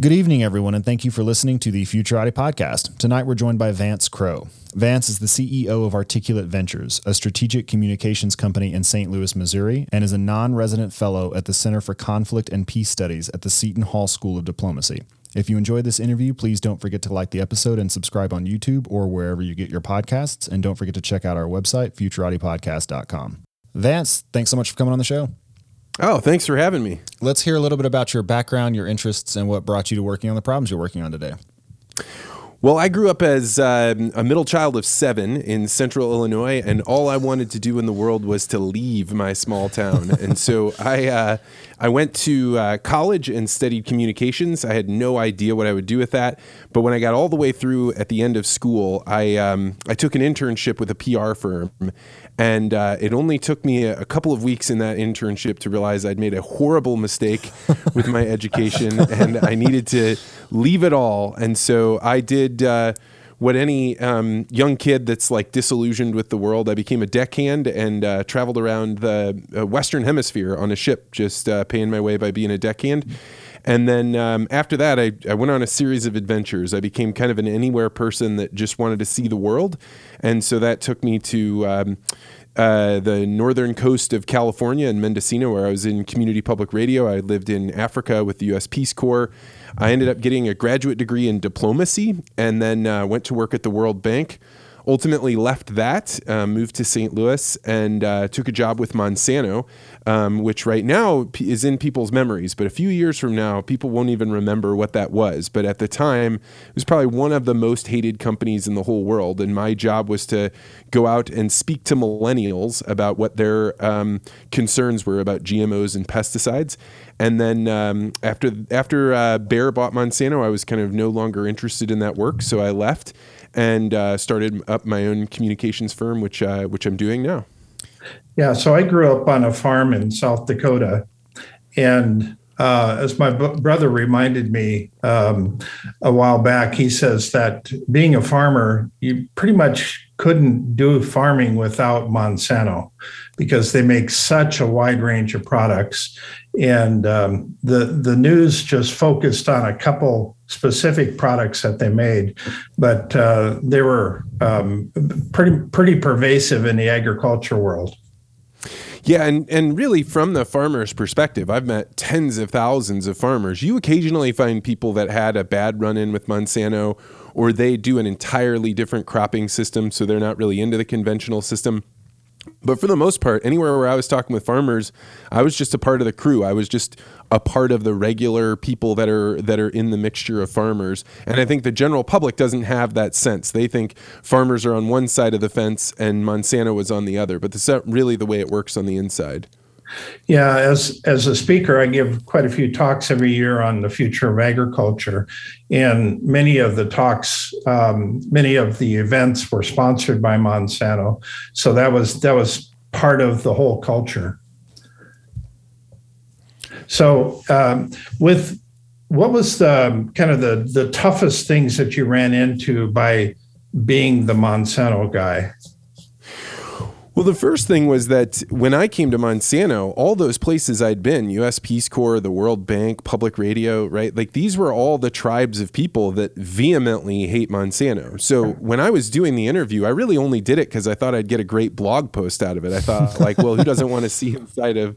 Good evening, everyone, and thank you for listening to the Futurati podcast. Tonight, we're joined by Vance Crowe. Vance is the CEO of Articulate Ventures, a strategic communications company in St. Louis, Missouri, and is a non resident fellow at the Center for Conflict and Peace Studies at the Seton Hall School of Diplomacy. If you enjoyed this interview, please don't forget to like the episode and subscribe on YouTube or wherever you get your podcasts. And don't forget to check out our website, futuratipodcast.com. Vance, thanks so much for coming on the show. Oh, thanks for having me. Let's hear a little bit about your background, your interests, and what brought you to working on the problems you're working on today. Well, I grew up as uh, a middle child of seven in central Illinois, and all I wanted to do in the world was to leave my small town. and so I, uh, I went to uh, college and studied communications. I had no idea what I would do with that. But when I got all the way through at the end of school, I, um, I took an internship with a PR firm. And uh, it only took me a, a, couple of weeks in that internship to realize I'd made a horrible mistake with my education and I needed to leave it all. And so I did uh, what any um, young kid that's like disillusioned with the world, I became a deckhand and uh, traveled around the uh, Western Hemisphere on a ship, just uh, paying my way by being a deckhand. And then um, after that, I, I went on a series of adventures. I became kind of an anywhere person that just wanted to see the world. And so that took me to um, uh, the northern coast of California in Mendocino, where I was in community public radio. I lived in Africa with the U.S. Peace Corps. I ended up getting a graduate degree in diplomacy and then uh, went to work at the World Bank ultimately left that, uh, moved to St. Louis, and uh, took a job with Monsanto, um, which right now is in people's memories. But a few years from now, people won't even remember what that was. But at the time, it was probably one of the most hated companies in the whole world. And my job was to go out and speak to millennials about what their um, concerns were about GMOs and pesticides. And then um, after after uh, Bayer bought Monsanto, I was kind of no longer interested in that work, so I left and uh, started up my own communications firm, which uh, which I'm doing now. Yeah, so I grew up on a farm in South Dakota, and uh, as my b- brother reminded me um, a while back, he says that being a farmer, you pretty much couldn't do farming without Monsanto because they make such a wide range of products. And um, the the news just focused on a couple specific products that they made, but uh, they were um, pretty pretty pervasive in the agriculture world. Yeah, and, and really from the farmer's perspective, I've met tens of thousands of farmers. You occasionally find people that had a bad run in with Monsanto or they do an entirely different cropping system, so they're not really into the conventional system. But for the most part, anywhere where I was talking with farmers, I was just a part of the crew. I was just a part of the regular people that are that are in the mixture of farmers. And I think the general public doesn't have that sense. They think farmers are on one side of the fence and Monsanto is on the other. But that's not really the way it works on the inside. Yeah, as as a speaker, I give quite a few talks every year on the future of agriculture, and many of the talks, um, many of the events were sponsored by Monsanto, so that was that was part of the whole culture. So, um, with what was the kind of the the toughest things that you ran into by being the Monsanto guy? Well, the first thing was that when I came to Monsanto, all those places I'd been, US Peace Corps, the World Bank, public radio, right? Like these were all the tribes of people that vehemently hate Monsanto. So when I was doing the interview, I really only did it because I thought I'd get a great blog post out of it. I thought, like, well, who doesn't want to see inside of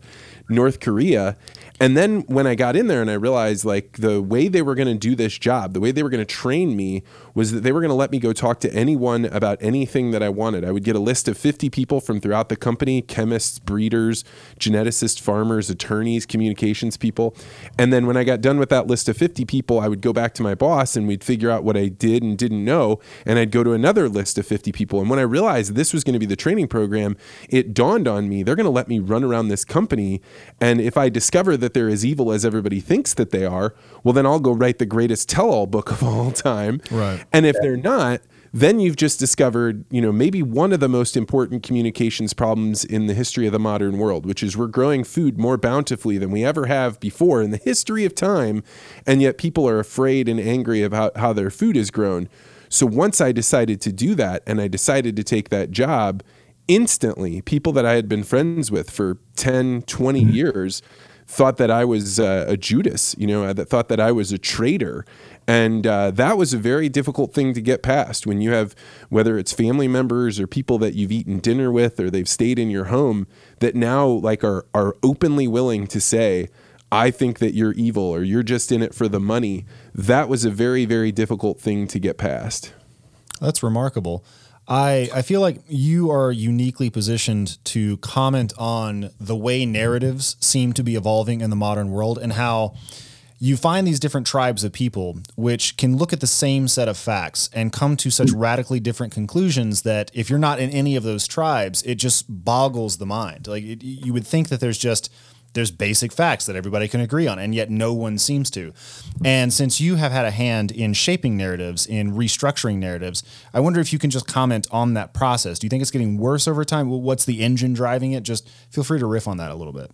North Korea. And then when I got in there and I realized like the way they were going to do this job, the way they were going to train me was that they were going to let me go talk to anyone about anything that I wanted. I would get a list of 50 people from throughout the company chemists, breeders, geneticists, farmers, attorneys, communications people. And then when I got done with that list of 50 people, I would go back to my boss and we'd figure out what I did and didn't know. And I'd go to another list of 50 people. And when I realized this was going to be the training program, it dawned on me they're going to let me run around this company. And if I discover that they're as evil as everybody thinks that they are, well, then I'll go write the greatest tell all book of all time. Right. And if they're not, then you've just discovered, you know, maybe one of the most important communications problems in the history of the modern world, which is we're growing food more bountifully than we ever have before in the history of time, and yet people are afraid and angry about how their food is grown. So once I decided to do that and I decided to take that job, instantly people that I had been friends with for 10, 20 mm-hmm. years thought that I was uh, a Judas, you know, that thought that I was a traitor. And uh, that was a very difficult thing to get past when you have, whether it's family members or people that you've eaten dinner with or they've stayed in your home that now like are, are openly willing to say, I think that you're evil or you're just in it for the money. That was a very, very difficult thing to get past. That's remarkable. I, I feel like you are uniquely positioned to comment on the way narratives seem to be evolving in the modern world and how you find these different tribes of people which can look at the same set of facts and come to such radically different conclusions that if you're not in any of those tribes, it just boggles the mind. Like it, you would think that there's just there's basic facts that everybody can agree on, and yet no one seems to. And since you have had a hand in shaping narratives, in restructuring narratives, I wonder if you can just comment on that process. Do you think it's getting worse over time? What's the engine driving it? Just feel free to riff on that a little bit.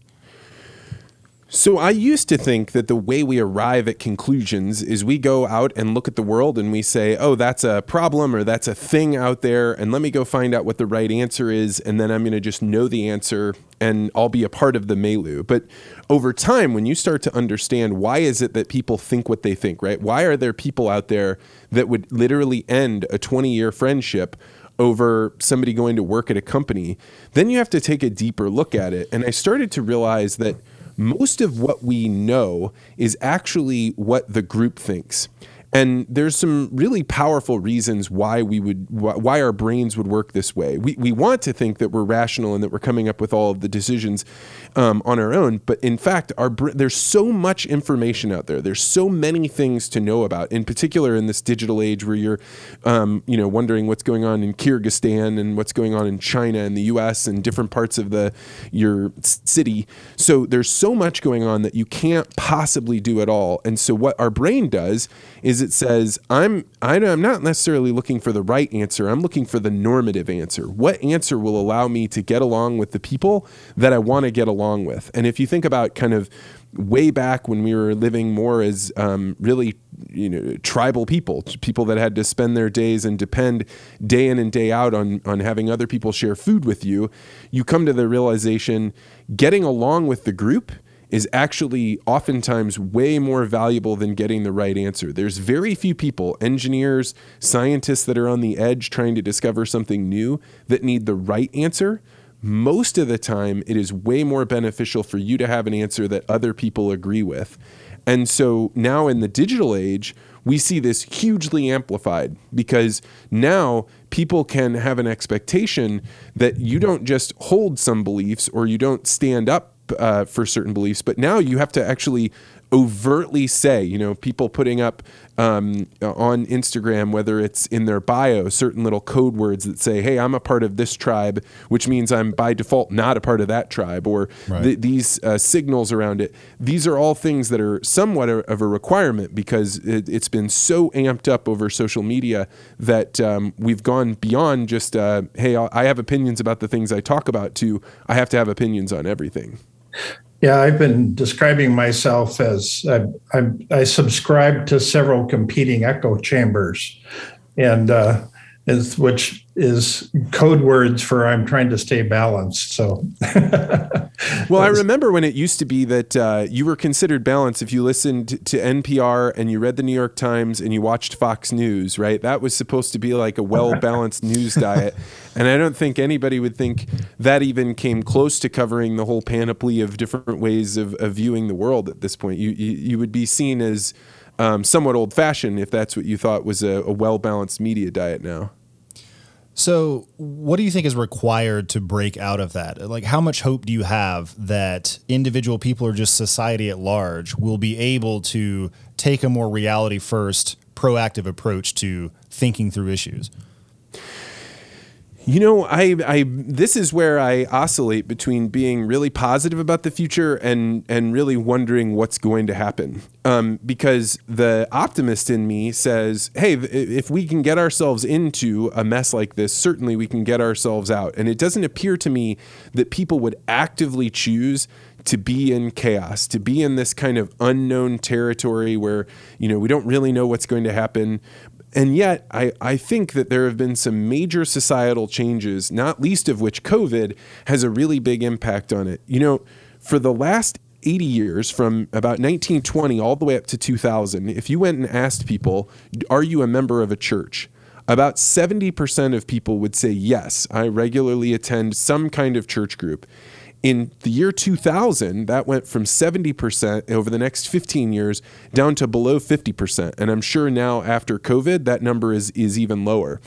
So I used to think that the way we arrive at conclusions is we go out and look at the world and we say, "Oh, that's a problem or that's a thing out there and let me go find out what the right answer is and then I'm going to just know the answer and I'll be a part of the milieu." But over time when you start to understand why is it that people think what they think, right? Why are there people out there that would literally end a 20-year friendship over somebody going to work at a company? Then you have to take a deeper look at it. And I started to realize that most of what we know is actually what the group thinks. And there's some really powerful reasons why we would why our brains would work this way. We we want to think that we're rational and that we're coming up with all of the decisions um, on our own, but in fact, our there's so much information out there. There's so many things to know about. In particular, in this digital age where you're, um, you know, wondering what's going on in Kyrgyzstan and what's going on in China and the U.S. and different parts of the your city. So there's so much going on that you can't possibly do it all. And so what our brain does is it says I'm I'm not necessarily looking for the right answer. I'm looking for the normative answer. What answer will allow me to get along with the people that I want to get along with? And if you think about kind of way back when we were living more as um, really you know tribal people people that had to spend their days and depend day in and day out on on having other people share food with you you come to the realization getting along with the group is actually oftentimes way more valuable than getting the right answer. There's very few people, engineers, scientists that are on the edge trying to discover something new that need the right answer. Most of the time, it is way more beneficial for you to have an answer that other people agree with. And so now in the digital age, we see this hugely amplified because now people can have an expectation that you don't just hold some beliefs or you don't stand up uh, for certain beliefs, but now you have to actually overtly say, you know, people putting up um, on Instagram, whether it's in their bio, certain little code words that say, hey, I'm a part of this tribe, which means I'm by default not a part of that tribe, or right. th- these uh, signals around it. These are all things that are somewhat of a requirement because it, has been so amped up over social media that um, we've gone beyond just, uh, hey, I have opinions about the things I talk about, to I have to have opinions on everything. Yeah, I've been describing myself as I, I, I subscribe to several competing echo chambers, and uh, is, which is code words for I'm trying to stay balanced. So, Well, I remember when it used to be that uh, you were considered balanced if you listened to NPR and you read the New York Times and you watched Fox News, right? That was supposed to be like a well balanced news diet. And I don't think anybody would think that even came close to covering the whole panoply of different ways of, of viewing the world at this point. You, you, you would be seen as um, somewhat old fashioned if that's what you thought was a, a well balanced media diet now. So, what do you think is required to break out of that? Like, how much hope do you have that individual people or just society at large will be able to take a more reality first, proactive approach to thinking through issues? You know, I, I this is where I oscillate between being really positive about the future and and really wondering what's going to happen. Um, because the optimist in me says, "Hey, if we can get ourselves into a mess like this, certainly we can get ourselves out." And it doesn't appear to me that people would actively choose to be in chaos, to be in this kind of unknown territory where, you know, we don't really know what's going to happen and yet I, I think that there have been some major societal changes, not least of which COVID has a really big impact on it. You know, for the last 80 years, from about 1920 all the way up to 2000, if you went and asked people, Are you a member of a church? About 70% of people would say, Yes, I regularly attend some kind of church group. In the year 2000, that went from 70% over the next 15 years down to below 50%. And I'm sure now after COVID, that number is, is even lower.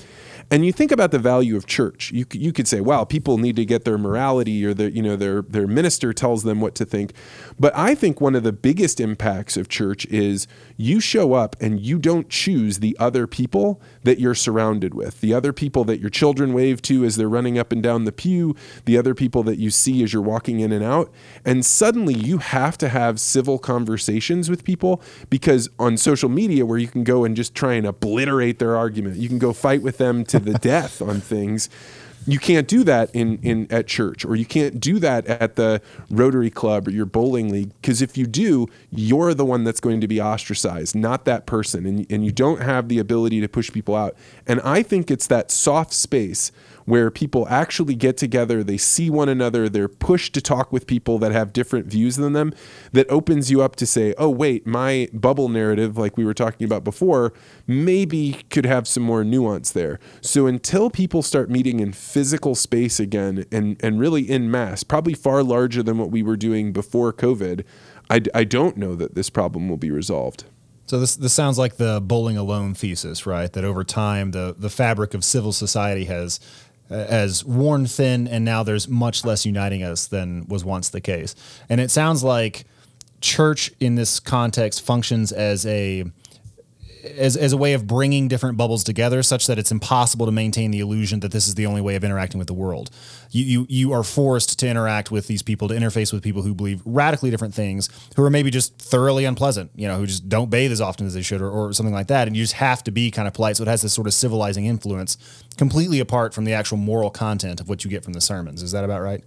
And you think about the value of church. You, you could say, wow, people need to get their morality or their, you know, their, their minister tells them what to think. But I think one of the biggest impacts of church is you show up and you don't choose the other people that you're surrounded with, the other people that your children wave to as they're running up and down the pew, the other people that you see as you're walking in and out. And suddenly you have to have civil conversations with people because on social media, where you can go and just try and obliterate their argument, you can go fight with them to the death on things. You can't do that in, in at church, or you can't do that at the Rotary Club or your bowling league, because if you do, you're the one that's going to be ostracized, not that person, and and you don't have the ability to push people out. And I think it's that soft space where people actually get together, they see one another, they're pushed to talk with people that have different views than them, that opens you up to say, oh, wait, my bubble narrative, like we were talking about before, maybe could have some more nuance there. So until people start meeting in physical space again and, and really in mass, probably far larger than what we were doing before COVID, I, I don't know that this problem will be resolved. So this this sounds like the bowling alone thesis, right? That over time the the fabric of civil society has has worn thin, and now there's much less uniting us than was once the case. And it sounds like church in this context functions as a as, as a way of bringing different bubbles together such that it's impossible to maintain the illusion that this is the only way of interacting with the world. You, you, you are forced to interact with these people, to interface with people who believe radically different things, who are maybe just thoroughly unpleasant, you know, who just don't bathe as often as they should or, or something like that. And you just have to be kind of polite. So it has this sort of civilizing influence completely apart from the actual moral content of what you get from the sermons. Is that about right?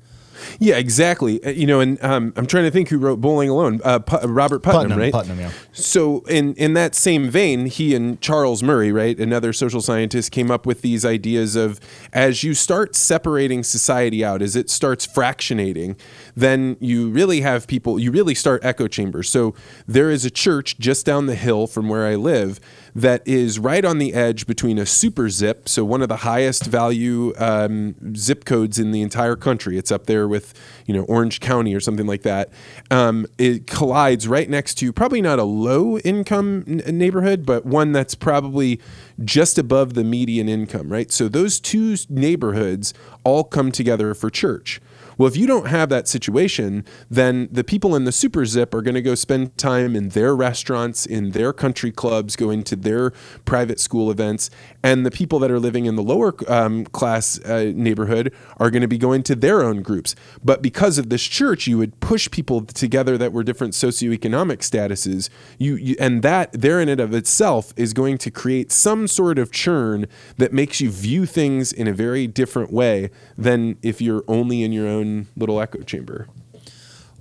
Yeah, exactly. Uh, you know, and um, I'm trying to think who wrote Bowling Alone. Uh, P- Robert Putnam, Putnam, right? Putnam, yeah. So in in that same vein, he and Charles Murray, right, another social scientist, came up with these ideas of as you start separating society out, as it starts fractionating, then you really have people. You really start echo chambers. So there is a church just down the hill from where I live that is right on the edge between a super zip, so one of the highest value um, zip codes in the entire country. It's up there with you know Orange County or something like that. Um, it collides right next to probably not a low income n- neighborhood, but one that's probably just above the median income. Right, so those two neighborhoods all come together for church. Well, if you don't have that situation, then the people in the super zip are going to go spend time in their restaurants, in their country clubs, going to their private school events, and the people that are living in the lower um, class uh, neighborhood are going to be going to their own groups. But because of this church, you would push people together that were different socioeconomic statuses. You, you and that there in and of itself is going to create some sort of churn that makes you view things in a very different way than if you're only in your own own little echo chamber.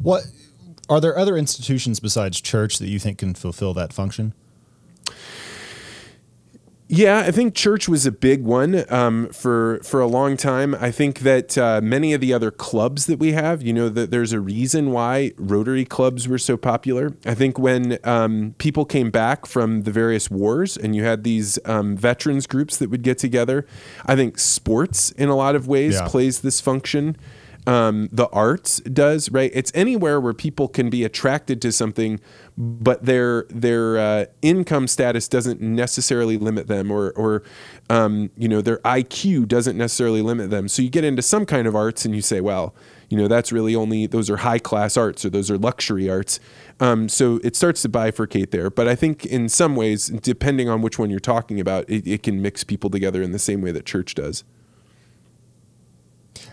What are there other institutions besides church that you think can fulfill that function? Yeah, I think church was a big one um, for for a long time. I think that uh, many of the other clubs that we have, you know, that there's a reason why Rotary clubs were so popular. I think when um, people came back from the various wars, and you had these um, veterans groups that would get together, I think sports in a lot of ways Yeah. plays this function. Um, the arts does right. It's anywhere where people can be attracted to something, but their their uh, income status doesn't necessarily limit them, or or um, you know their IQ doesn't necessarily limit them. So you get into some kind of arts, and you say, well, you know that's really only those are high class arts or those are luxury arts. Um, so it starts to bifurcate there. But I think in some ways, depending on which one you're talking about, it, it can mix people together in the same way that church does.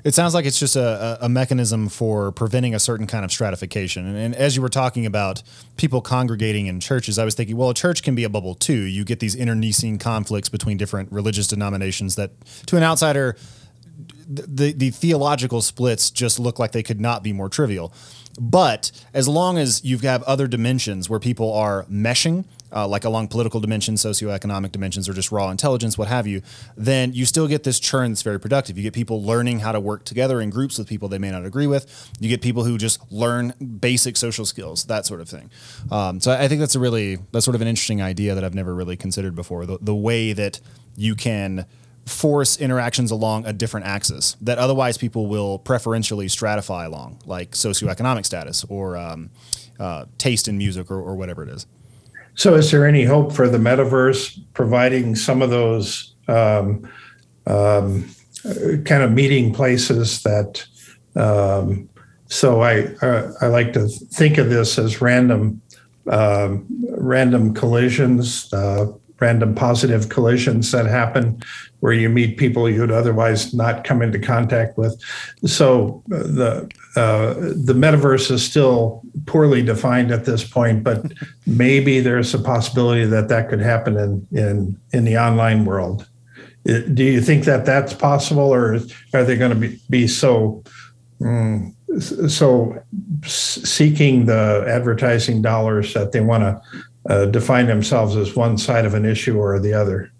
It sounds like it's just a, a mechanism for preventing a certain kind of stratification. And, and as you were talking about people congregating in churches, I was thinking, well, a church can be a bubble too. You get these internecine conflicts between different religious denominations that, to an outsider, the the theological splits just look like they could not be more trivial. But as long as you have got other dimensions where people are meshing, uh, like along political dimensions, socioeconomic dimensions, or just raw intelligence, what have you, then you still get this churn that's very productive. You get people learning how to work together in groups with people they may not agree with. You get people who just learn basic social skills, that sort of thing. Um, so I think that's a really that's sort of an interesting idea that I've never really considered before. The, the way that you can force interactions along a different axis that otherwise people will preferentially stratify along, like socioeconomic status or um, uh, taste in music or, or whatever it is. So, is there any hope for the metaverse providing some of those um, um, kind of meeting places that? Um, so, I uh, I like to think of this as random um, random collisions, uh, random positive collisions that happen where you meet people you'd otherwise not come into contact with. So uh, the uh, the metaverse is still poorly defined at this point, but maybe there's a possibility that that could happen in in in the online world. Do you think that that's possible, or are they going to be, be so mm, so seeking the advertising dollars that they want to uh, define themselves as one side of an issue or the other?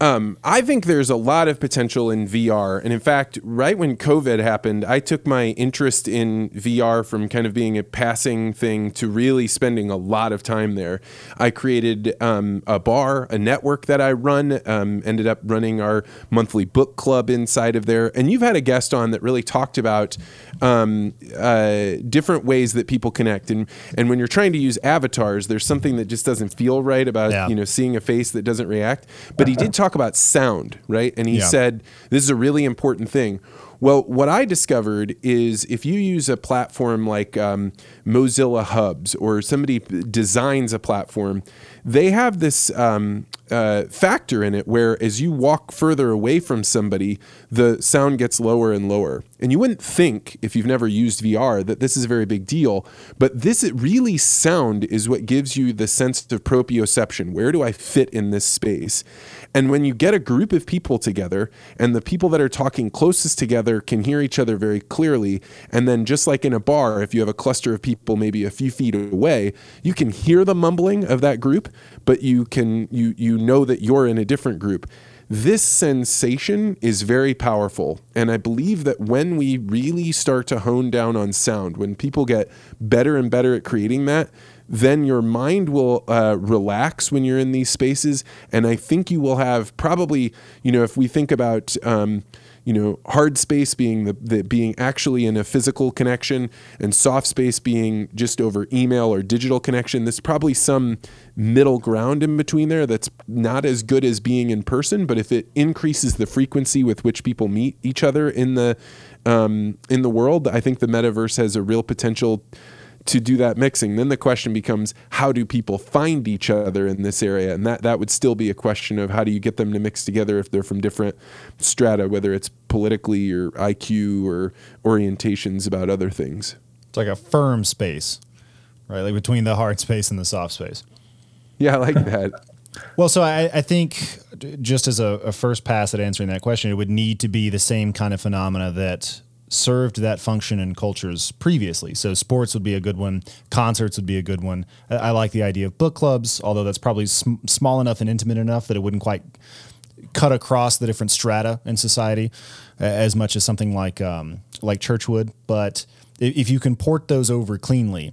Um, I think there's a lot of potential in VR. And in fact, right when COVID happened, I took my interest in VR from kind of being a passing thing to really spending a lot of time there. I created um, a bar, a network that I run, um, ended up running our monthly book club inside of there. And you've had a guest on that really talked about um, uh, different ways that people connect. And, and when you're trying to use avatars, there's something that just doesn't feel right about, Yeah. you know, seeing a face that doesn't react. But he did talk about sound, right? And he Yeah. said this is a really important thing. Well, what I discovered is if you use a platform like um, Mozilla Hubs or somebody designs a platform, they have this um, uh, factor in it where as you walk further away from somebody, the sound gets lower and lower. And you wouldn't think, if you've never used VR, that this is a very big deal. But this really sound is what gives you the sense of proprioception. Where do I fit in this space? And when you get a group of people together, and the people that are talking closest together can hear each other very clearly, and then just like in a bar, if you have a cluster of people maybe a few feet away, you can hear the mumbling of that group, but you can you you know that you're in a different group. This sensation is very powerful. And I believe that when we really start to hone down on sound, when people get better and better at creating that, then your mind will uh, relax when you're in these spaces. And I think you will have probably, you know, if we think about, um, you know, hard space being the, the being actually in a physical connection, and soft space being just over email or digital connection. There's probably some middle ground in between there that's not as good as being in person. But if it increases the frequency with which people meet each other in the um, in the world, I think the metaverse has a real potential to do that mixing. Then the question becomes how do people find each other in this area? And that, that would still be a question of how do you get them to mix together if they're from different strata, whether it's politically or IQ or orientations about other things. It's like a firm space, right? Like between the hard space and the soft space. Yeah, I like that. Well, so I, I think just as a, a first pass at answering that question, it would need to be the same kind of phenomena that served that function in cultures previously. So sports would be a good one, concerts would be a good one. I, I like the idea of book clubs, although that's probably sm- small enough and intimate enough that it wouldn't quite cut across the different strata in society as much as something like um, like church would. But if you can port those over cleanly,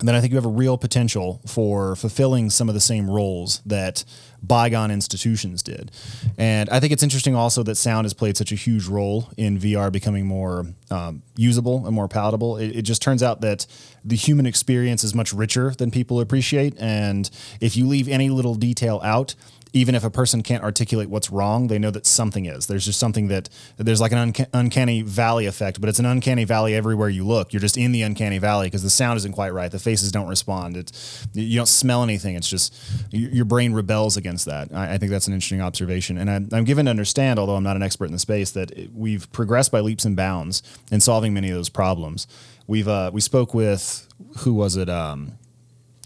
then I think you have a real potential for fulfilling some of the same roles that bygone institutions did. And I think it's interesting also that sound has played such a huge role in VR becoming more um, usable and more palatable. It, it, just turns out that the human experience is much richer than people appreciate. And if you leave any little detail out, even if a person can't articulate what's wrong, they know that something is. There's just something that there's like an unca- uncanny valley effect, but it's an uncanny valley everywhere you look. You're just in the uncanny valley because the sound isn't quite right. The faces don't respond. It's you don't smell anything. It's just your brain rebels against that. I, I think that's an interesting observation, and I'm, I'm given to understand, although I'm not an expert in the space, that we've progressed by leaps and bounds in solving many of those problems. We've uh, we spoke with who was it? Um,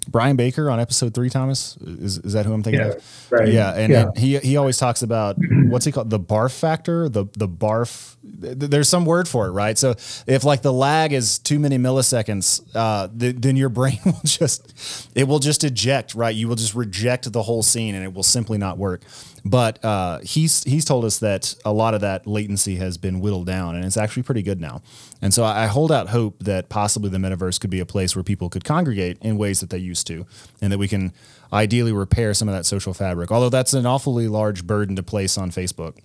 Brian Baker on episode three, Thomas. Is, is that who I'm thinking yeah, of? Right. Yeah. And, yeah. and, he, he always talks about what's he called? The barf factor, the, the barf. There's some word for it, right? So if like the lag is too many milliseconds, uh, th- then your brain will just, it will just eject, right? You will just reject the whole scene and it will simply not work. But uh, he's he's told us that a lot of that latency has been whittled down, and it's actually pretty good now. And so I hold out hope that possibly the metaverse could be a place where people could congregate in ways that they used to, and that we can ideally repair some of that social fabric. Although that's an awfully large burden to place on Facebook.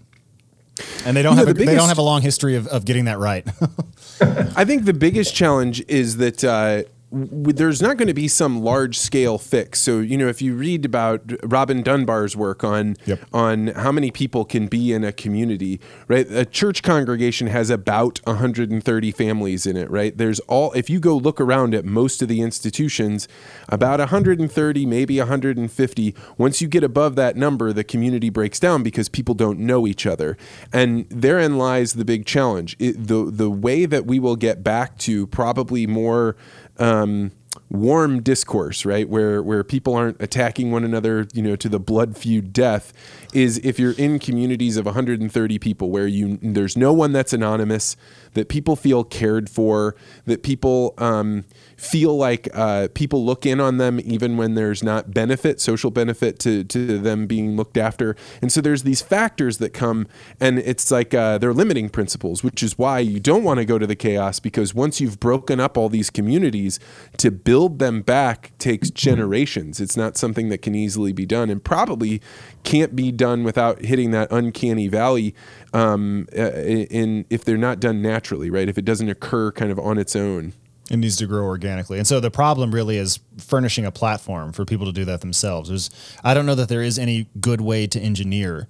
And they don't have the a, biggest, they don't have a long history of, of getting that right. I think the biggest challenge is that uh, there's not going to be some large scale fix. So you know, if you read about Robin Dunbar's work on yep. on how many people can be in a community, right? A church congregation has about 130 families in it, right? There's all if you go look around at most of the institutions, about 130, maybe 150. Once you get above that number, the community breaks down because people don't know each other, and therein lies the big challenge. It, the the way that we will get back to probably more um, warm discourse, right, where where people aren't attacking one another, you know, to the blood feud death, is if you're in communities of 130 people where you there's no one that's anonymous, that people feel cared for, that people um, feel like uh, people look in on them even when there's not benefit, social benefit to, to them being looked after. And so there's these factors that come, and it's like uh, they're limiting principles, which is why you don't want to go to the chaos because once you've broken up all these communities, to build them back takes generations. It's not something that can easily be done and probably can't be done without hitting that uncanny valley um, uh, in if they're not done naturally, right? If it doesn't occur kind of on its own. It needs to grow organically. And so the problem really is furnishing a platform for people to do that themselves. There's I don't know that there is any good way to engineer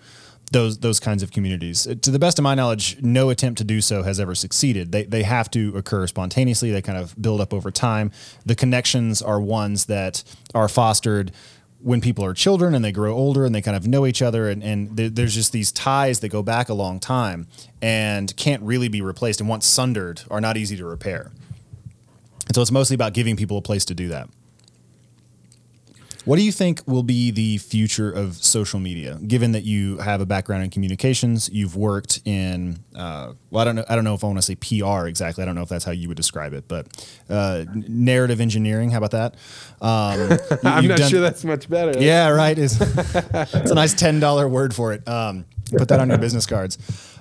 those those kinds of communities. To the best of my knowledge, no attempt to do so has ever succeeded. They they have to occur spontaneously. They kind of build up over time. The connections are ones that are fostered when people are children and they grow older and they kind of know each other and, and there's just these ties that go back a long time and can't really be replaced and once sundered are not easy to repair. And so it's mostly about giving people a place to do that. What do you think will be the future of social media? Given that you have a background in communications, you've worked in uh, well, I don't know, I don't know if I want to say PR exactly. I don't know if that's how you would describe it, but uh, narrative engineering. How about that? Um, I'm not done, sure that's much better. Yeah, right. It's, it's a nice ten dollar word for it. Um, put that on your business cards.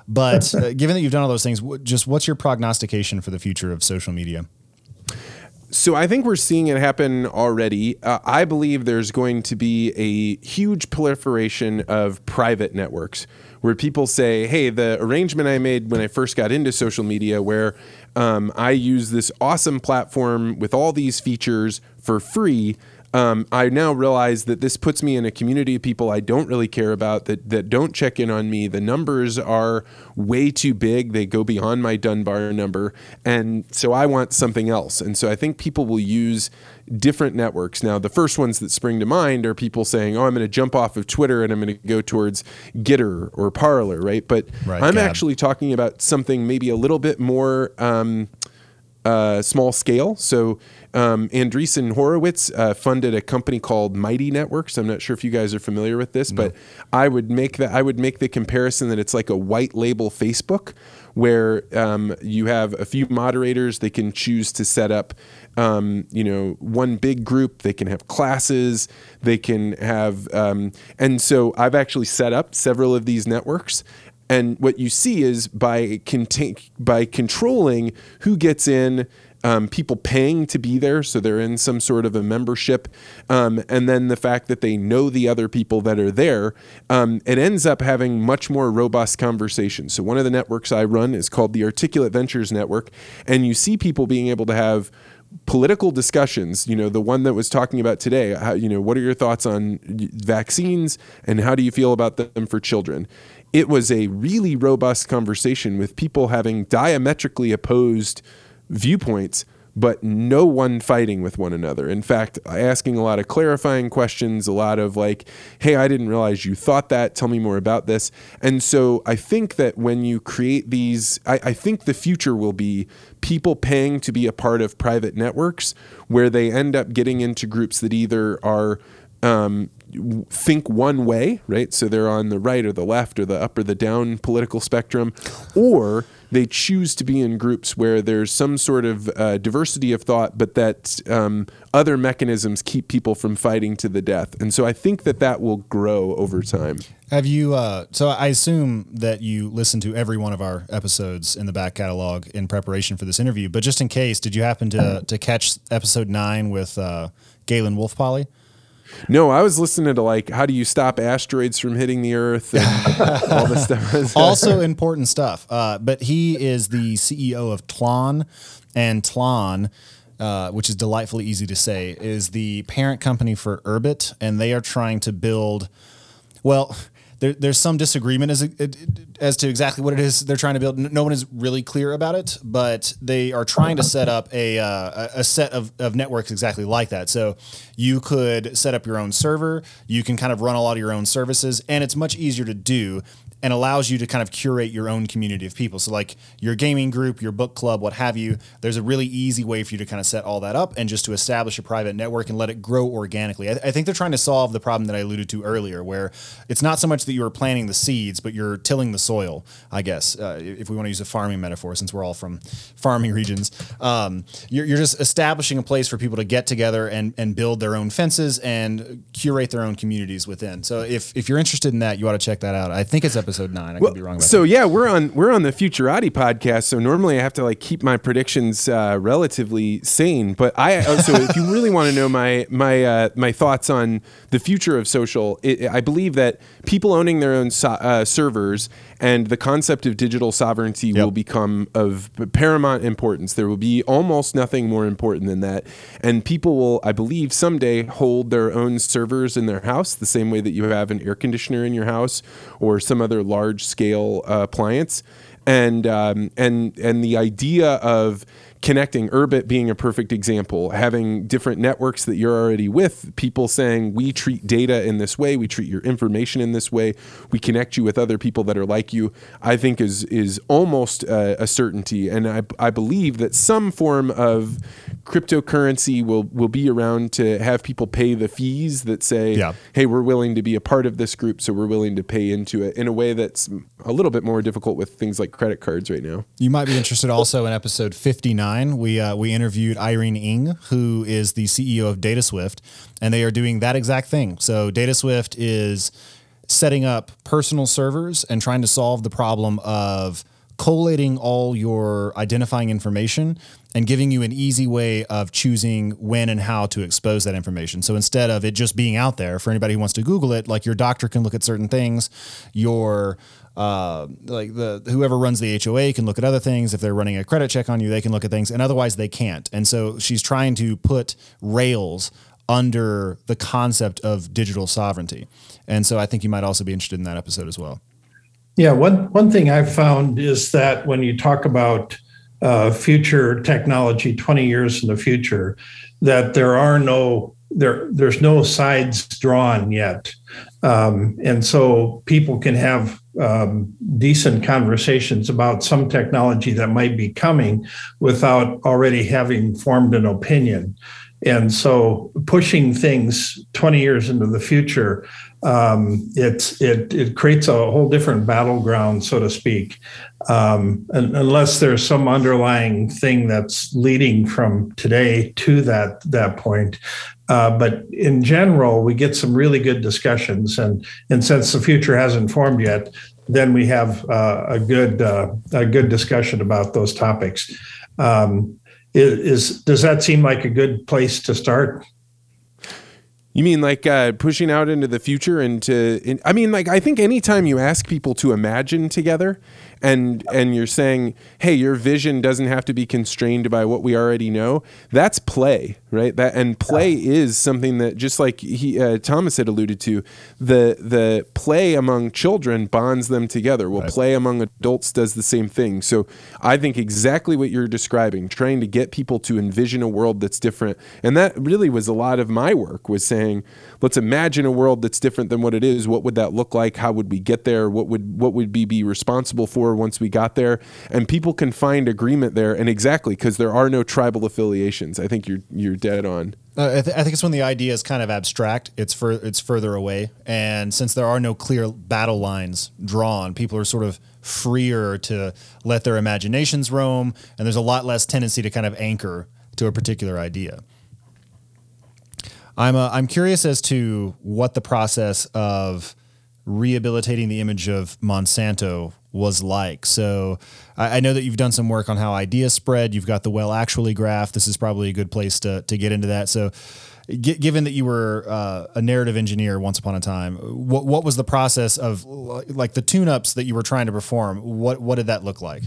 But uh, given that you've done all those things, just what's your prognostication for the future of social media? So I think we're seeing it happen already. Uh, I believe there's going to be a huge proliferation of private networks where people say, "Hey, the arrangement I made when I first got into social media, where um, I use this awesome platform with all these features for free." Um, I now realize that this puts me in a community of people I don't really care about that that don't check in on me. The numbers are way too big; they go beyond my Dunbar number, and so I want something else. And so I think people will use different networks. Now, the first ones that spring to mind are people saying, "Oh, I'm going to jump off of Twitter and I'm going to go towards Gettr or Parler," right? But right, I'm Gab. actually talking about something maybe a little bit more. Um, uh, small scale. So um, Andreessen Horowitz uh, funded a company called Mighty Networks. I'm not sure if you guys are familiar with this, no. but I would make that I would make the comparison that it's like a white label Facebook, where um, you have a few moderators. They can choose to set up, um, you know, one big group. They can have classes. They can have, um, and so I've actually set up several of these networks, and what you see is by contain, by controlling who gets in, um, people paying to be there, so they're in some sort of a membership, um, and then the fact that they know the other people that are there, um, it ends up having much more robust conversations. So one of the networks I run is called the Articulate Ventures Network, and you see people being able to have political discussions. You know the one that was talking about today how, you know what are your thoughts on vaccines and how do you feel about them for children? It was a really robust conversation with people having diametrically opposed viewpoints, but no one fighting with one another. In fact, asking a lot of clarifying questions, a lot of like, hey, I didn't realize you thought that. Tell me more about this. And so I think that when you create these, I, I think the future will be people paying to be a part of private networks where they end up getting into groups that either are um, think one way, right? So they're on the right or the left or the up or the down political spectrum, or they choose to be in groups where there's some sort of uh, diversity of thought, but that um, other mechanisms keep people from fighting to the death. And so I think that that will grow over time. Have you? Uh, so I assume that you listened to every one of our episodes in the back catalog in preparation for this interview. But just in case, did you happen to to catch episode nine with uh, Galen Wolfe-Pauly? No, I was listening to like how do you stop asteroids from hitting the Earth and all this stuff. also important stuff. Uh, but he is the CEO of Tlon, and Tlon. Uh, which is delightfully easy to say, is the parent company for Urbit, and they are trying to build. Well, there, there's some disagreement as as to exactly what it is they're trying to build. No one is really clear about it, but they are trying to set up a uh, a set of, of networks exactly like that. So you could set up your own server. You can kind of run a lot of your own services, and it's much easier to do and allows you to kind of curate your own community of people. So, like your gaming group, your book club, what have you, there's a really easy way for you to kind of set all that up and just to establish a private network and let it grow organically. I, th- I think they're trying to solve the problem that I alluded to earlier, where it's not so much that you're planting the seeds, but you're tilling the soil, I guess, uh, if we want to use a farming metaphor, since we're all from farming regions. Um, you're, you're just establishing a place for people to get together and, and build their own fences and curate their own communities within. So, if, if you're interested in that, you ought to check that out. I think it's episode nine. I well, could be wrong. so that. yeah, we're on we're on the Futurati podcast. So normally I have to like keep my predictions uh, relatively sane. But I uh, so if you really want to know my my uh, my thoughts on the future of social, it, I believe that people owning their own so, uh, servers and the concept of digital sovereignty yep. will become of paramount importance. There will be almost nothing more important than that, and people will, I believe, someday hold their own servers in their house the same way that you have an air conditioner in your house or some other large scale uh, appliance. And um, and and the idea of connecting Urbit being a perfect example, having different networks that you're already with, people saying, we treat data in this way, we treat your information in this way, we connect you with other people that are like you, I think is is almost a, a certainty. And I, I believe that some form of cryptocurrency will, will be around to have people pay the fees that say, yeah. hey, we're willing to be a part of this group, so we're willing to pay into it in a way that's a little bit more difficult with things like credit cards right now. You might be interested also in episode 59 we uh, we interviewed Irene Ng, who is the CEO of DataSwift, and they are doing that exact thing. So DataSwift is setting up personal servers and trying to solve the problem of collating all your identifying information and giving you an easy way of choosing when and how to expose that information. So instead of it just being out there for anybody who wants to Google it, like your doctor can look at certain things, your uh, like the whoever runs the HOA can look at other things. If they're running a credit check on you, they can look at things, and otherwise they can't. And so she's trying to put rails under the concept of digital sovereignty. And so I think you might also be interested in that episode as well. Yeah, one one thing I've found is that when you talk about uh, future technology, twenty years in the future, that there are no there there's no sides drawn yet, um, and so people can have um, decent conversations about some technology that might be coming without already having formed an opinion. And so pushing things 20 years into the future, um, it, it creates a whole different battleground, so to speak. Um, unless there's some underlying thing that's leading from today to that, that point. Uh, but in general, we get some really good discussions. And, and since the future hasn't formed yet, then we have uh, a good uh, a good discussion about those topics. Um, is does that seem like a good place to start? You mean like uh, pushing out into the future and to? In, I mean, like I think anytime you ask people to imagine together, and and you're saying, hey, your vision doesn't have to be constrained by what we already know. That's play, right? That and play is something that just like he uh, Thomas had alluded to, the the play among children bonds them together. Well, right. play among adults does the same thing. So I think exactly what you're describing, trying to get people to envision a world that's different, and that really was a lot of my work was saying, let's imagine a world that's different than what it is. What would that look like? How would we get there? What would what would we be responsible for once we got there? And people can find agreement there, and exactly because there are no tribal affiliations. I think you're you're dead on. Uh, I, th- I, think it's when the idea is kind of abstract. It's for it's further away, and since there are no clear battle lines drawn, people are sort of freer to let their imaginations roam, and there's a lot less tendency to kind of anchor to a particular idea. I'm uh, I'm curious as to what the process of rehabilitating the image of Monsanto was like. So I, I, know that you've done some work on how ideas spread. You've got the well actually graph. This is probably a good place to to get into that. So. Given that you were uh, a narrative engineer once upon a time, what what was the process of like the tune-ups that you were trying to perform? What what did that look like?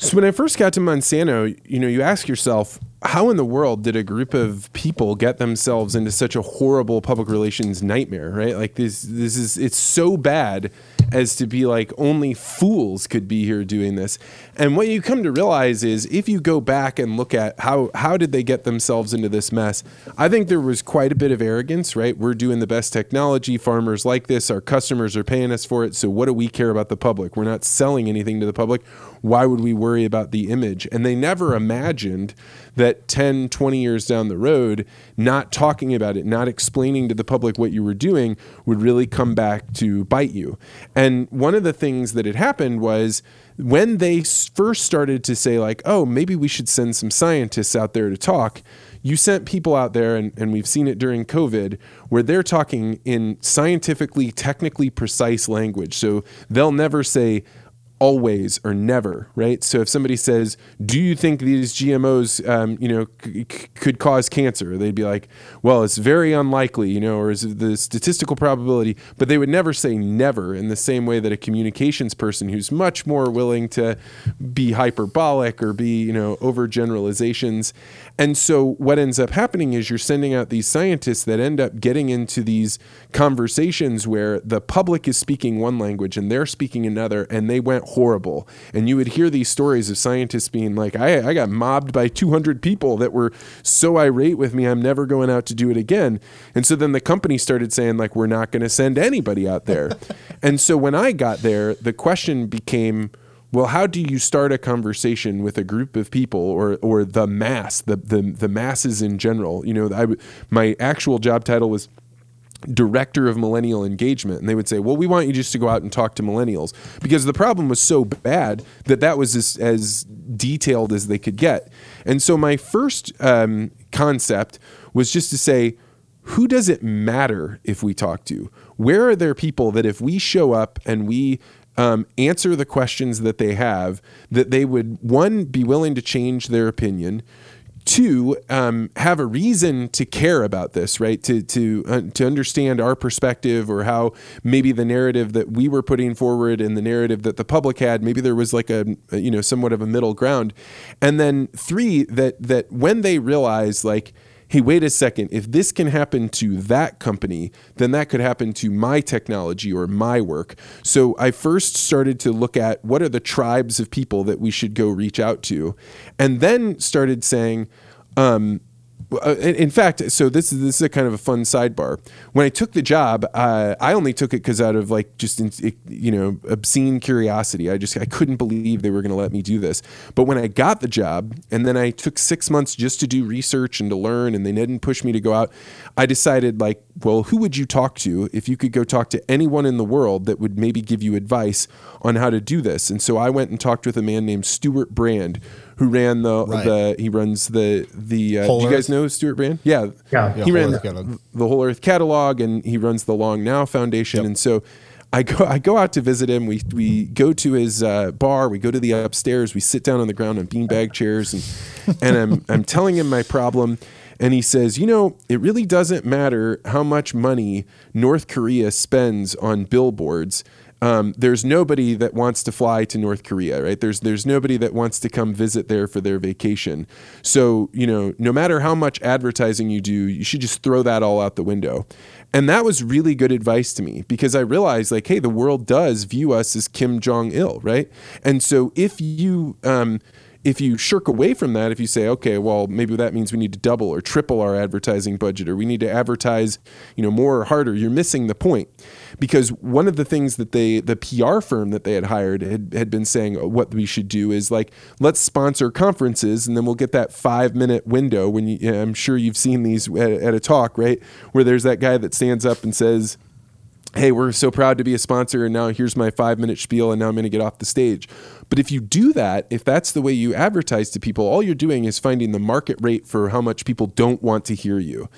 So when I first got to Monsanto, you know, you ask yourself, how in the world did a group of people get themselves into such a horrible public relations nightmare, right? Like this this is it's so bad as to be like only fools could be here doing this. And what you come to realize is if you go back and look at how how did they get themselves into this mess, I think there was quite a bit of arrogance, right? We're doing the best technology, farmers like this, our customers are paying us for it, so what do we care about the public? We're not selling anything to the public. Why would we worry about the image? And they never imagined that 10, 20 years down the road, not talking about it, not explaining to the public what you were doing would really come back to bite you. And one of the things that had happened was when they first started to say, like, oh, maybe we should send some scientists out there to talk, you sent people out there, and, and we've seen it during COVID, where they're talking in scientifically, technically precise language. So they'll never say, always or never, right? So if somebody says, "Do you think these GMOs, um, you know, c- c- could cause cancer?" They'd be like, "Well, it's very unlikely, you know, or is the statistical probability?" But they would never say never in the same way that a communications person who's much more willing to be hyperbolic or be, you know, overgeneralizations. And so what ends up happening is you're sending out these scientists that end up getting into these conversations where the public is speaking one language and they're speaking another, and they went horrible. And you would hear these stories of scientists being like, I, I got mobbed by 200 people that were so irate with me, I'm never going out to do it again. And so then the company started saying, like, we're not going to send anybody out there. and so when I got there, the question became, well, how do you start a conversation with a group of people or or the mass, the the, the masses in general? You know, I my actual job title was director of millennial engagement and they would say well we want you just to go out and talk to millennials. Because the problem was so bad that that was as, as detailed as they could get. And so my first um, concept was just to say who does it matter if we talk to? Where are there people that if we show up and we um, answer the questions that they have that they would one be willing to change their opinion two um, have a reason to care about this right? To to uh, to understand our perspective or how maybe the narrative that we were putting forward and the narrative that the public had maybe there was like a, a you know somewhat of a middle ground. And then three that that when they realize like hey, wait a second, if this can happen to that company, then that could happen to my technology or my work. So I first started to look at what are the tribes of people that we should go reach out to, and then started saying, um, uh, in fact, so this is this is a kind of a fun sidebar. When I took the job, uh, I only took it because out of like just you know obscene curiosity. I just I couldn't believe they were going to let me do this. But when I got the job, and then I took six months just to do research and to learn, and they didn't push me to go out. I decided like, well, who would you talk to if you could go talk to anyone in the world that would maybe give you advice on how to do this? And so I went and talked with a man named Stewart Brand who ran the Right. the he runs the the uh, Whole do you guys know Stewart Brand? Yeah. Yeah. Yeah, he Whole ran Earth catalog. the Whole Earth catalog and he runs the Long Now Foundation and so I go I go out to visit him. We we go to his uh, bar. We go to the upstairs. We sit down on the ground on beanbag chairs, and and I'm I'm telling him my problem, and he says, you know, it really doesn't matter how much money North Korea spends on billboards. Um, there's nobody that wants to fly to North Korea, right? There's there's nobody that wants to come visit there for their vacation. So you know, no matter how much advertising you do, you should just throw that all out the window. And that was really good advice to me because I realized, like, hey, the world does view us as Kim Jong Il, right? And so if you um, if you shirk away from that, if you say, okay, well, maybe that means we need to double or triple our advertising budget, or we need to advertise, you know, more or harder, you're missing the point. Because one of the things that they, the PR firm that they had hired, had, had been saying uh, what we should do is like, let's sponsor conferences, and then we'll get that five minute window when you, I'm sure you've seen these at, at a talk, right, where there's that guy that stands up and says hey, we're so proud to be a sponsor, and now here's my five minute spiel, and now I'm going to get off the stage. But if you do that, if that's the way you advertise to people, all you're doing is finding the market rate for how much people don't want to hear you.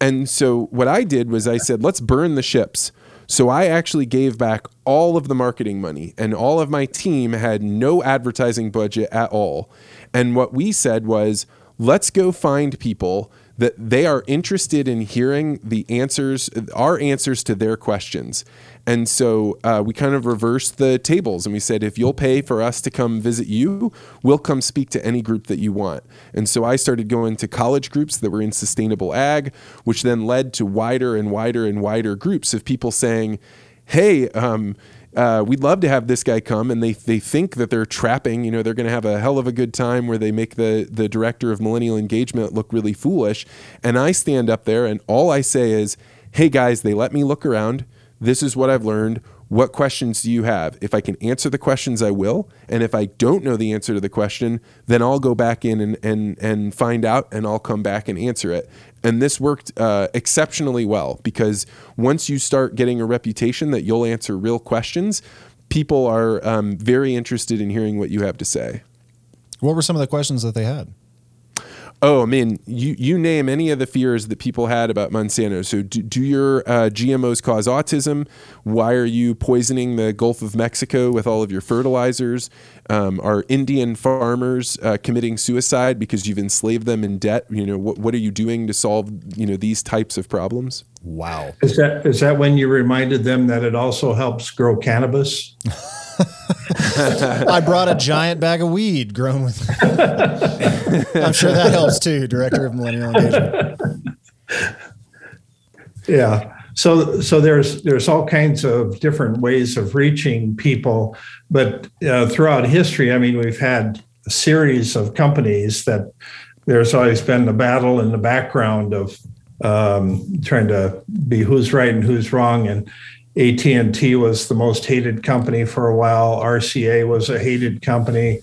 And so what I did was I said, let's burn the ships. So I actually gave back all of the marketing money, and all of my team had no advertising budget at all. And what we said was, let's go find people that they are interested in hearing the answers, our answers to their questions. And so uh, we kind of reversed the tables and we said, if you'll pay for us to come visit you, we'll come speak to any group that you want. And so I started going to college groups that were in sustainable ag, which then led to wider and wider and wider groups of people saying, hey, um, uh, we'd love to have this guy come and they, they think that they're trapping you know they're going to have a hell of a good time where they make the, the director of millennial engagement look really foolish. And i stand up there and all i say is hey guys they let me look around. This is what i've learned. What questions do you have? If i can answer the questions i will. And if i don't know the answer to the question then i'll go back in and, and, and find out and i'll come back and answer it and this worked uh, exceptionally well because once you start getting a reputation that you'll answer real questions, people are um, very interested in hearing what you have to say. What were some of the questions that they had? Oh, I mean, you, you name any of the fears that people had about Monsanto. So, do, do your uh, GMOs cause autism? Why are you poisoning the Gulf of Mexico with all of your fertilizers? Um, are Indian farmers uh, committing suicide because you've enslaved them in debt? You know, what, what are you doing to solve you know these types of problems? Wow. Is that is that when you reminded them that it also helps grow cannabis? I brought a giant bag of weed grown with. I'm sure that helps too, Director of Millennial Engagement. Yeah. So so there's there's all kinds of different ways of reaching people, but uh, throughout history, I mean, we've had a series of companies that there's always been the battle in the background of um, trying to be who's right and who's wrong. And AT&T was the most hated company for a while. RCA was a hated company.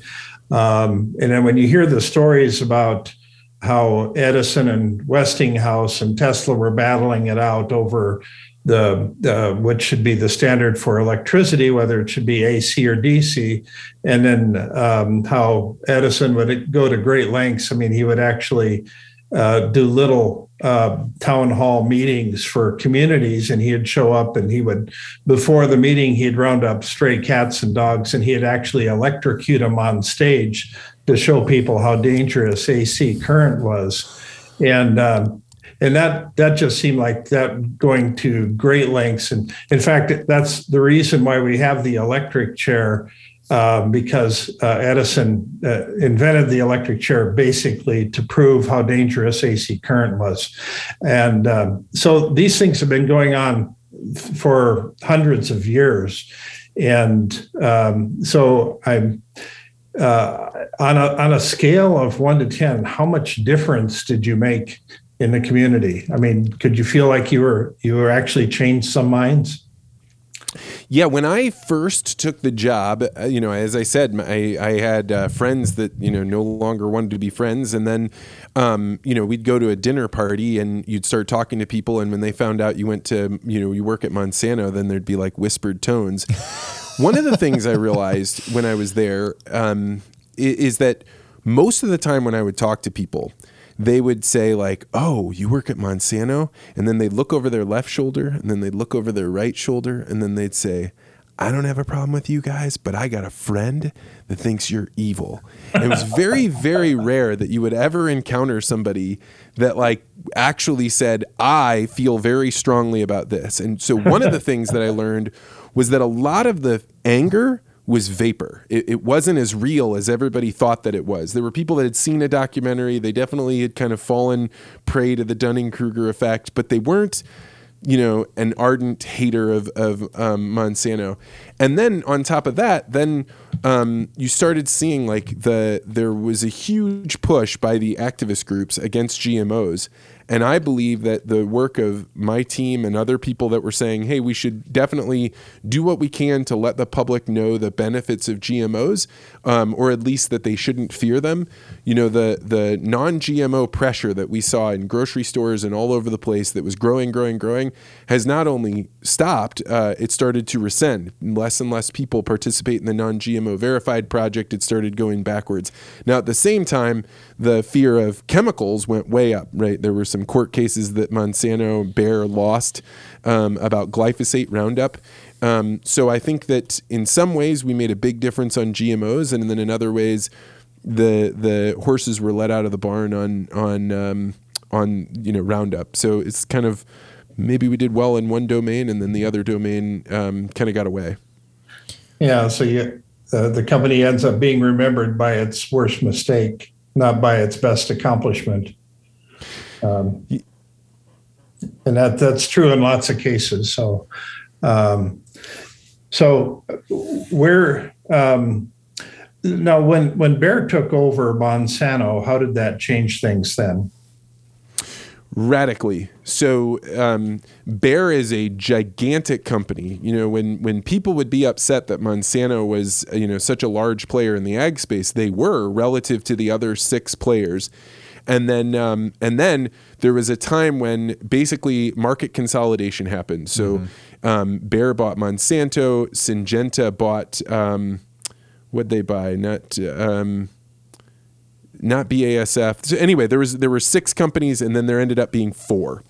Um, and then when you hear the stories about how Edison and Westinghouse and Tesla were battling it out over the uh, what should be the standard for electricity, whether it should be AC or DC, and then um, how Edison would go to great lengths. I mean, he would actually uh, do little uh, town hall meetings for communities, and he'd show up and he would, before the meeting, he'd round up stray cats and dogs, and he'd actually electrocute them on stage to show people how dangerous AC current was, and. Um, and that that just seemed like that going to great lengths and in fact that's the reason why we have the electric chair um, because uh, edison uh, invented the electric chair basically to prove how dangerous ac current was and um, so these things have been going on for hundreds of years and um, so i'm uh, on a on a scale of one to ten, how much difference did you make in the community? I mean, could you feel like you were you were actually changed some minds? Yeah, when I first took the job, uh, you know, as I said, I, I had uh, friends that you know no longer wanted to be friends, and then, um, you know, we'd go to a dinner party and you'd start talking to people, and when they found out you went to, you know, you work at Monsanto, then there'd be like whispered tones. One of the things I realized when I was there um, is that most of the time when I would talk to people, they would say like, "Oh, you work at Monsanto," and then they'd look over their left shoulder, and then they'd look over their right shoulder, and then they'd say, "I don't have a problem with you guys, but I got a friend that thinks you're evil." And it was very, very rare that you would ever encounter somebody that like actually said, "I feel very strongly about this." And so one of the things that I learned was that a lot of the anger was vapor. It, it, wasn't as real as everybody thought that it was. There were people that had seen a documentary. They definitely had kind of fallen prey to the Dunning Kruger effect, but they weren't, you know, an ardent hater of, of um, Monsanto. And then on top of that, then um, you started seeing like the there was a huge push by the activist groups against GMOs. And I believe that the work of my team and other people that were saying, hey, we should definitely do what we can to let the public know the benefits of GMOs, um, or at least that they shouldn't fear them. You know, the, the non GMO pressure that we saw in grocery stores and all over the place that was growing, growing, growing has not only stopped, uh, it started to rescend. Less and less people participate in the non GMO verified project. It started going backwards. Now, at the same time, the fear of chemicals went way up, right? There were some court cases that Monsanto Bayer lost um, about glyphosate Roundup. Um, so I think that in some ways we made a big difference on GMOs, and then in other ways, the the horses were let out of the barn on on um, on you know Roundup. So it's kind of maybe we did well in one domain, and then the other domain um, kind of got away. Yeah. So you, uh, the company ends up being remembered by its worst mistake not by its best accomplishment. Um, and that that's true in lots of cases. So, um, so where um, now when when Bayer took over Monsanto, how did that change things then? Radically. So um, Bayer is a gigantic company. You know, when when people would be upset that Monsanto was you know such a large player in the ag space, they were relative to the other six players. And then um, and then there was a time when basically market consolidation happened. So mm-hmm. um, Bayer bought Monsanto, Syngenta bought um, what they buy, not um, not BASF. So anyway, there was there were six companies, and then there ended up being four,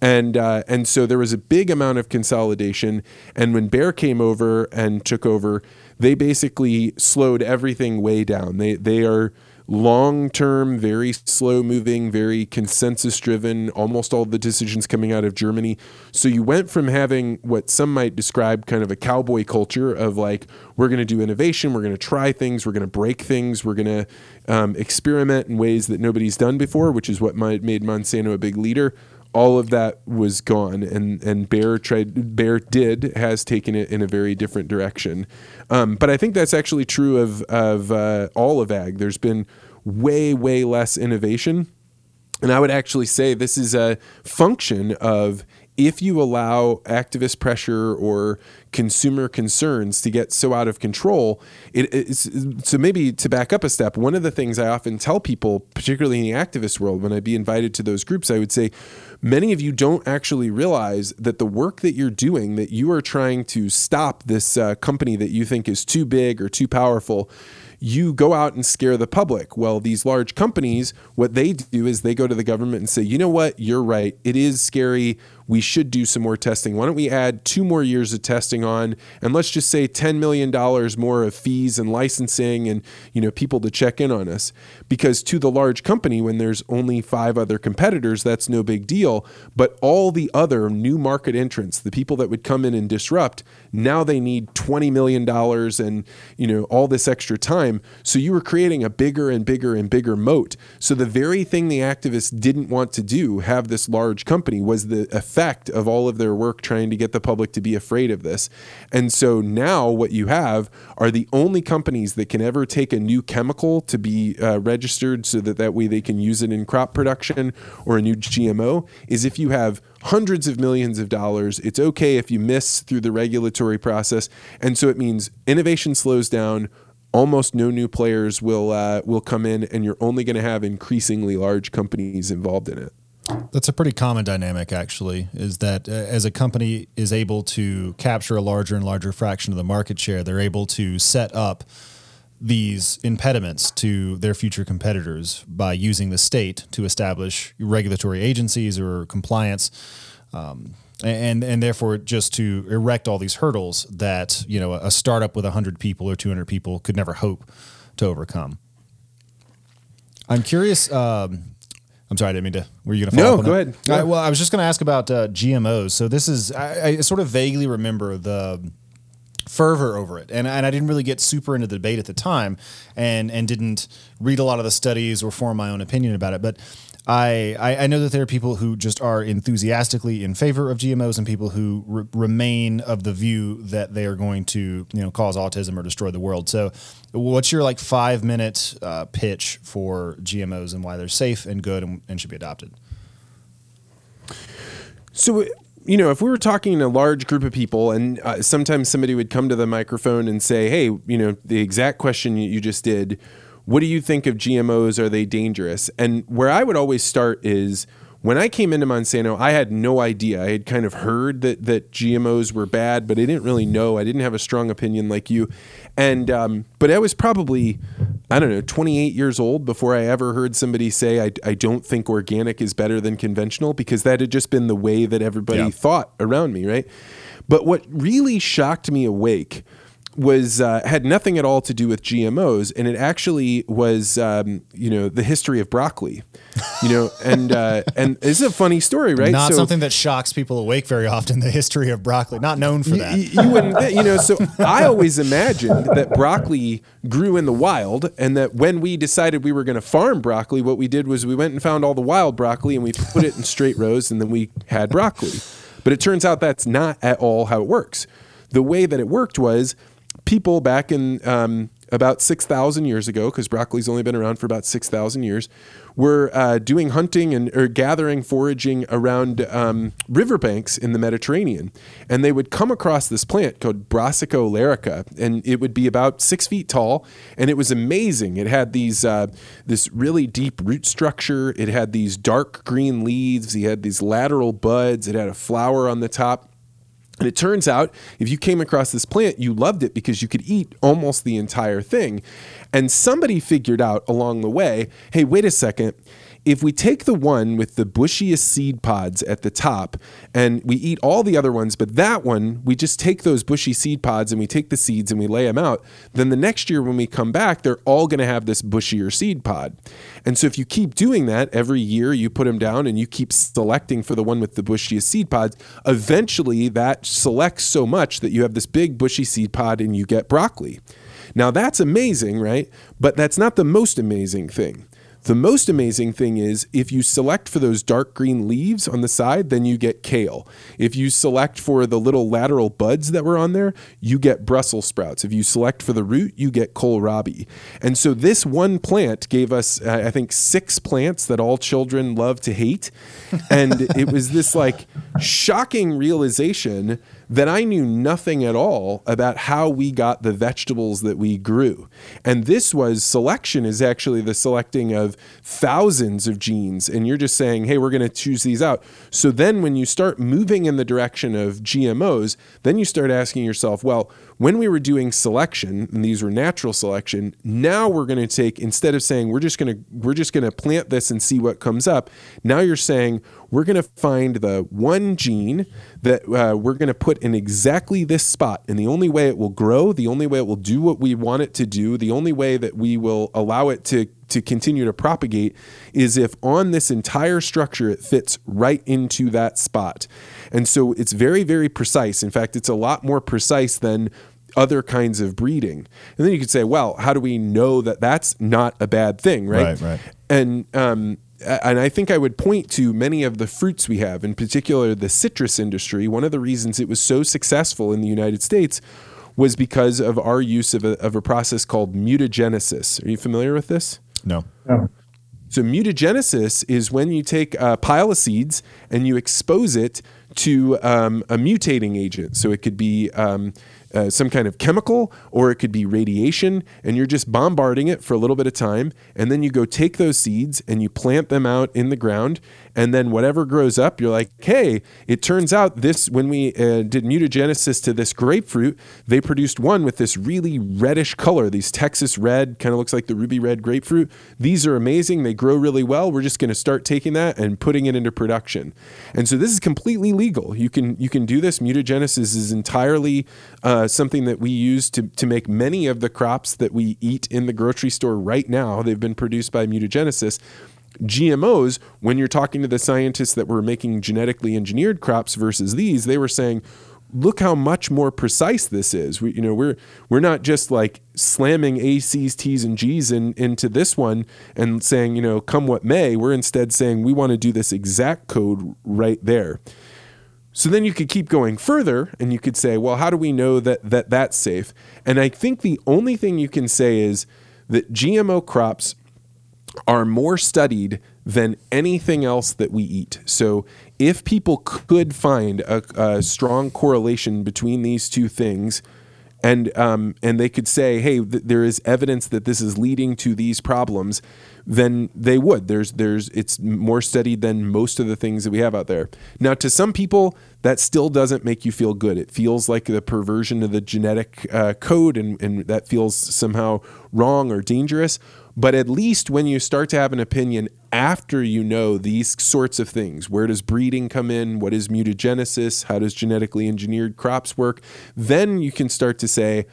and uh, and so there was a big amount of consolidation. And when Bayer came over and took over, they basically slowed everything way down. They they are long term, very slow moving, very consensus driven, almost all the decisions coming out of Germany. So you went from having what some might describe kind of a cowboy culture of like, we're going to do innovation, we're going to try things, we're going to break things, we're going to um, experiment in ways that nobody's done before, which is what made Monsanto a big leader all of that was gone and and Bayer tried Bayer did has taken it in a very different direction. Um, but I think that's actually true of of uh, all of ag. There's been way way less innovation. And I would actually say this is a function of if you allow activist pressure or consumer concerns to get so out of control, it, so maybe to back up a step, one of the things I often tell people, particularly in the activist world, when I'd be invited to those groups, I would say, many of you don't actually realize that the work that you're doing, that you are trying to stop this uh, company that you think is too big or too powerful you go out and scare the public. Well, these large companies, what they do is they go to the government and say, you know what, you're right. It is scary we should do some more testing. Why don't we add two more years of testing on, and let's just say $10 million more of fees and licensing and you know people to check in on us? Because to the large company, when there's only five other competitors, that's no big deal. But all the other new market entrants, the people that would come in and disrupt, now they need $20 million and you know all this extra time. So you were creating a bigger and bigger and bigger moat. So the very thing the activists didn't want to do, have this large company, was the effect effect of all of their work trying to get the public to be afraid of this. And so now what you have are the only companies that can ever take a new chemical to be uh, registered so that that way they can use it in crop production or a new GMO is if you have hundreds of millions of dollars. It's okay if you miss through the regulatory process. And so it means innovation slows down almost no new players will uh, will come in, and you're only going to have increasingly large companies involved in it. That's a pretty common dynamic, actually, is that uh, as a company is able to capture a larger and larger fraction of the market share, they're able to set up these impediments to their future competitors by using the state to establish regulatory agencies or compliance. Um, and and therefore just to erect all these hurdles that you know a startup with 100 people or 200 people could never hope to overcome. I'm curious um, i'm sorry i didn't mean to were you going to follow no up go ahead. Uh, well i was just going to ask about uh, gmos so this is I, I sort of vaguely remember the fervor over it and, and i didn't really get super into the debate at the time and and didn't read a lot of the studies or form my own opinion about it but I, I, know that there are people who just are enthusiastically in favor of GMOs and people who re- remain of the view that they are going to you know cause autism or destroy the world. So, what's your like five minute uh, pitch for GMOs and why they're safe and good and, and should be adopted? So you know, if we were talking to a large group of people, and uh, sometimes somebody would come to the microphone and say, "Hey, you know, the exact question you just did." what do you think of GMOs? Are they dangerous? And where I would always start is when I came into Monsanto, I had no idea. I had kind of heard that that GMOs were bad, but I didn't really know. I didn't have a strong opinion like you. And um, but I was probably I don't know 28 years old before I ever heard somebody say I, I don't think organic is better than conventional because that had just been the way that everybody yeah. thought around me, right? But what really shocked me awake was uh, had nothing at all to do with GMOs, and it actually was um, you know the history of broccoli, you know, and uh, and it's a funny story, right? Not so, something that shocks people awake very often. The history of broccoli, not known for that. You, you wouldn't, you know. So I always imagined that broccoli grew in the wild, and that when we decided we were going to farm broccoli, what we did was we went and found all the wild broccoli and we put it in straight rows, and then we had broccoli. But it turns out that's not at all how it works. The way that it worked was people back in um, about 6,000 years ago, because broccoli's only been around for about 6,000 years, were uh, doing hunting and or gathering, foraging around um, riverbanks in the Mediterranean. And they would come across this plant called Brassica oleracea, and it would be about six feet tall. And it was amazing. It had these uh, this really deep root structure. It had these dark green leaves. It had these lateral buds. It had a flower on the top. And it turns out if you came across this plant, you loved it because you could eat almost the entire thing. And somebody figured out along the way hey, wait a second if we take the one with the bushiest seed pods at the top and we eat all the other ones, but that one, we just take those bushy seed pods and we take the seeds and we lay them out, then the next year when we come back, they're all going to have this bushier seed pod. And so if you keep doing that every year, you put them down and you keep selecting for the one with the bushiest seed pods, eventually that selects so much that you have this big bushy seed pod and you get broccoli. Now that's amazing, right? But that's not the most amazing thing. The most amazing thing is if you select for those dark green leaves on the side, then you get kale. If you select for the little lateral buds that were on there, you get Brussels sprouts. If you select for the root, you get kohlrabi. And so this one plant gave us, I think, six plants that all children love to hate. And it was this like shocking realization that I knew nothing at all about how we got the vegetables that we grew. And this was selection is actually the selecting of thousands of genes. And you're just saying, hey, we're going to choose these out. So then when you start moving in the direction of GMOs, then you start asking yourself, well, when we were doing selection and these were natural selection now we're going to take instead of saying we're just going to we're just going to plant this and see what comes up now you're saying we're going to find the one gene that uh, we're going to put in exactly this spot and the only way it will grow the only way it will do what we want it to do the only way that we will allow it to to continue to propagate is if on this entire structure it fits right into that spot. And so it's very, very precise. In fact, it's a lot more precise than other kinds of breeding. And then you could say, well, how do we know that that's not a bad thing, right? Right, right. And um, and I think I would point to many of the fruits we have, in particular the citrus industry. One of the reasons it was so successful in the United States was because of our use of a, of a process called mutagenesis. Are you familiar with this? No. Oh, So mutagenesis is when you take a pile of seeds and you expose it to um, a mutating agent. So it could be um, uh, some kind of chemical or it could be radiation, and you're just bombarding it for a little bit of time. And then you go take those seeds and you plant them out in the ground. And then whatever grows up, you're like, hey, it turns out this, when we uh, did mutagenesis to this grapefruit, they produced one with this really reddish color, these Texas red, kind of looks like the ruby red grapefruit. These are amazing. They grow really well. We're just going to start taking that and putting it into production. And so this is completely legal. You can you can do this. Mutagenesis is entirely uh, something that we use to to make many of the crops that we eat in the grocery store right now. They've been produced by mutagenesis. GMOs, when you're talking to the scientists that were making genetically engineered crops versus these, they were saying, look how much more precise this is. We, you know, we're we're not just like slamming ACs, T's, and G's in, into this one and saying, you know, come what may. We're instead saying we want to do this exact code right there. So then you could keep going further and you could say, well, how do we know that, that that's safe? And I think the only thing you can say is that GMO crops are more studied than anything else that we eat. So if people could find a, a strong correlation between these two things, and um, and they could say, hey, th- there is evidence that this is leading to these problems, then they would. There's there's it's more studied than most of the things that we have out there. Now, to some people, that still doesn't make you feel good. It feels like the perversion of the genetic uh, code, and and that feels somehow wrong or dangerous. But at least when you start to have an opinion after you know these sorts of things, where does breeding come in? What is mutagenesis? How does genetically engineered crops work? Then you can start to say,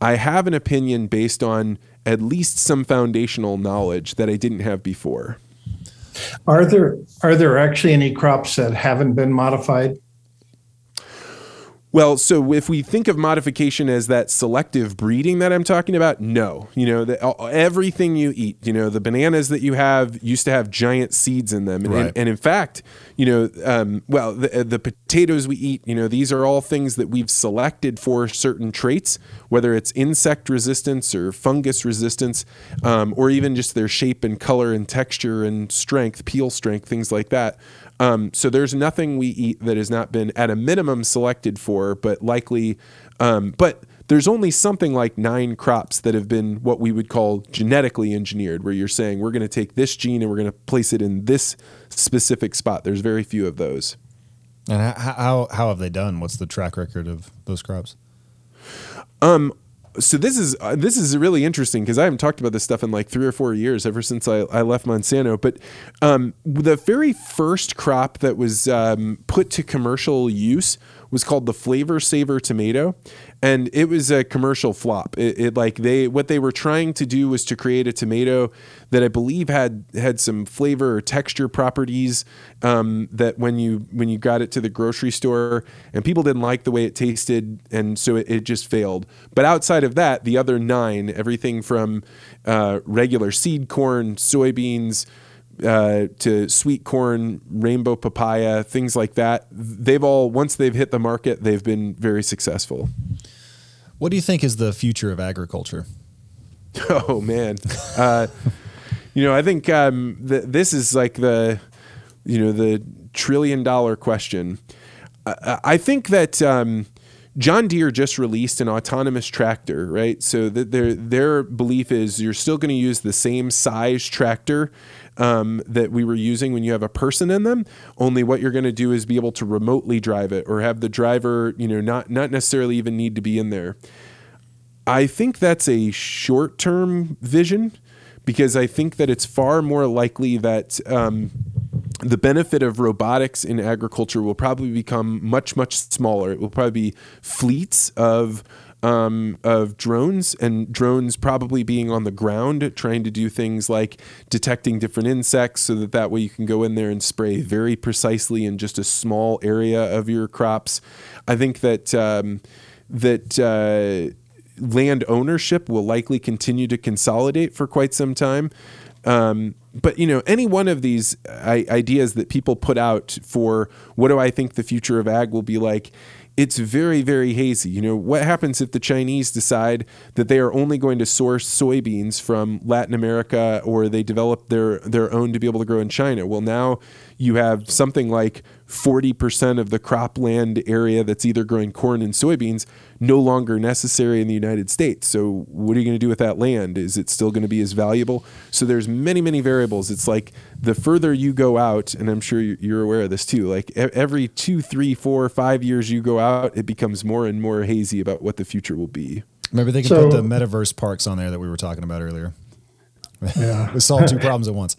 I have an opinion based on at least some foundational knowledge that I didn't have before. Are there are there actually any crops that haven't been modified? Well, so if we think of modification as that selective breeding that I'm talking about, no. You know, the, everything you eat, you know, the bananas that you have used to have giant seeds in them. And, Right. and, and in fact, you know, um, well, the, the potatoes we eat, you know, these are all things that we've selected for certain traits, whether it's insect resistance or fungus resistance, um, or even just their shape and color and texture and strength, peel strength, things like that. Um, so there's nothing we eat that has not been at a minimum selected for, but likely, um, but there's only something like nine crops that have been what we would call genetically engineered, where you're saying we're going to take this gene and we're going to place it in this specific spot. There's very few of those. And how, how how have they done? What's the track record of those crops? So this is uh, this is really interesting because I haven't talked about this stuff in like three or four years ever since I, I left Monsanto. But um, the very first crop that was um, put to commercial use was called the Flavr Savr tomato, and it was a commercial flop. It, it like they what they were trying to do was to create a tomato that I believe had had some flavor or texture properties um, that when you when you got it to the grocery store and people didn't like the way it tasted, and so it, it just failed. But outside of that, the other nine, everything from uh, regular seed corn, soybeans. Uh, to sweet corn, rainbow papaya, things like that. They've all once they've hit the market, they've been very successful. What do you think is the future of agriculture? Oh man, uh, you know I think um, th- this is like the you know the trillion dollar question. I, I think that um, John Deere just released an autonomous tractor, right? So that their their belief is you're still going to use the same size tractor um, that we were using when you have a person in them. Only what you're going to do is be able to remotely drive it or have the driver, you know, not not necessarily even need to be in there. I think that's a short term vision because I think that it's far more likely that um, the benefit of robotics in agriculture will probably become much, much smaller. It will probably be fleets of. Um, of drones and drones probably being on the ground trying to do things like detecting different insects so that that way you can go in there and spray very precisely in just a small area of your crops i think that um, that uh, land ownership will likely continue to consolidate for quite some time. Um, but you know, any one of these I- ideas that people put out for what do I think the future of ag will be like, it's very, very hazy. You know, what happens if the Chinese decide that they are only going to source soybeans from Latin America or they develop their, their own to be able to grow in China? Well, now you have something like 40% of the cropland area that's either growing corn and soybeans no longer necessary in the United States. So what are you going to do with that land? Is it still going to be as valuable? So there's many, many variables. It's like the further you go out, and I'm sure you're aware of this too, like every two, three, four, five years you go out, it becomes more and more hazy about what the future will be. Maybe they can so, put the metaverse parks on there that we were talking about earlier. Yeah. We solve two problems at once.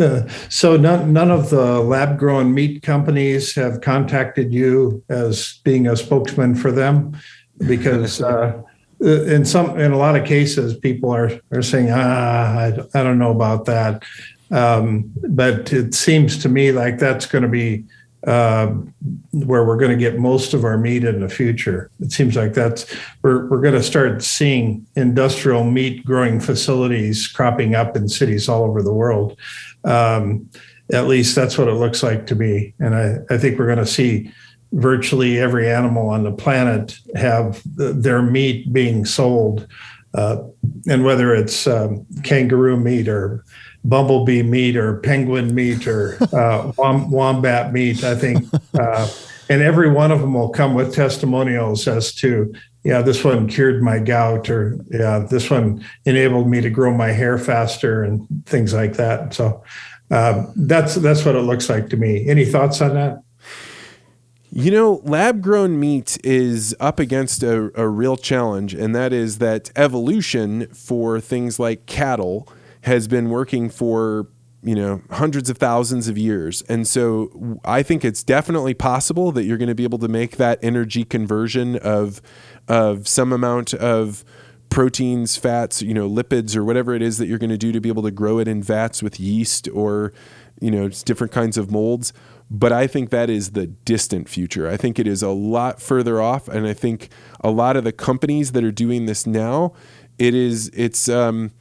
Uh, so none, none of the lab grown meat companies have contacted you as being a spokesman for them because uh, in some in a lot of cases people are are saying ah I, I don't know about that um, but it seems to me like that's going to be uh, where we're going to get most of our meat in the future. It seems like that's we're we're going to start seeing industrial meat growing facilities cropping up in cities all over the world. Um, at least that's what it looks like to me, and I, I think we're going to see virtually every animal on the planet have their meat being sold, uh, and whether it's um, kangaroo meat or bumblebee meat or penguin meat or uh, wombat meat. I think, uh, and every one of them will come with testimonials as to, yeah, this one cured my gout, or yeah, this one enabled me to grow my hair faster, and things like that. So uh, that's that's what it looks like to me. Any thoughts on that? You know, lab grown meat is up against a, a real challenge, and that is that evolution for things like cattle has been working for you know hundreds of thousands of years. And so i think it's definitely possible that you're going to be able to make that energy conversion of of some amount of proteins fats you know lipids or whatever it is that you're going to do to be able to grow it in vats with yeast or you know different kinds of molds. But i think that is the distant future. I think it is a lot further off and i think a lot of the companies that are doing this now it is it's um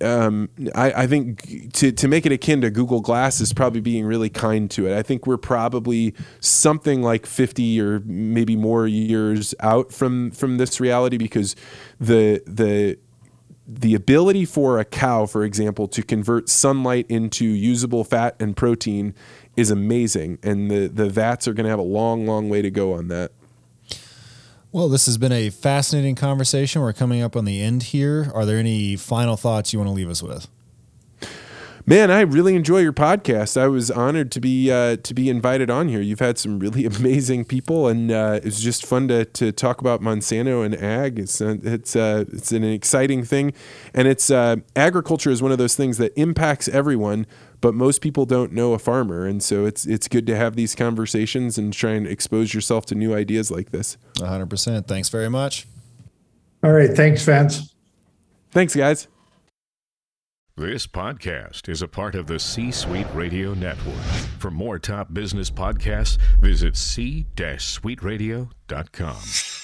um, I, I, think to, to make it akin to Google Glass is probably being really kind to it. I think we're probably something like 50 or maybe more years out from from this reality because the the the ability for a cow, for example, to convert sunlight into usable fat and protein is amazing, and the the vats are going to have a long, long way to go on that. Well, this has been a fascinating conversation. We're coming up on the end here. Are there any final thoughts you want to leave us with? Man, I really enjoy your podcast. I was honored to be uh, to be invited on here. You've had some really amazing people, and uh, it's just fun to, to talk about Monsanto and ag. It's uh, it's uh, it's an exciting thing, and it's uh, agriculture is one of those things that impacts everyone, but most people don't know a farmer, and so it's it's good to have these conversations and try and expose yourself to new ideas like this. 100%. Thanks very much. All right, thanks, Vance. Thanks, guys. This podcast is a part of the C Suite Radio Network. For more top business podcasts, visit c-suiteradio.com.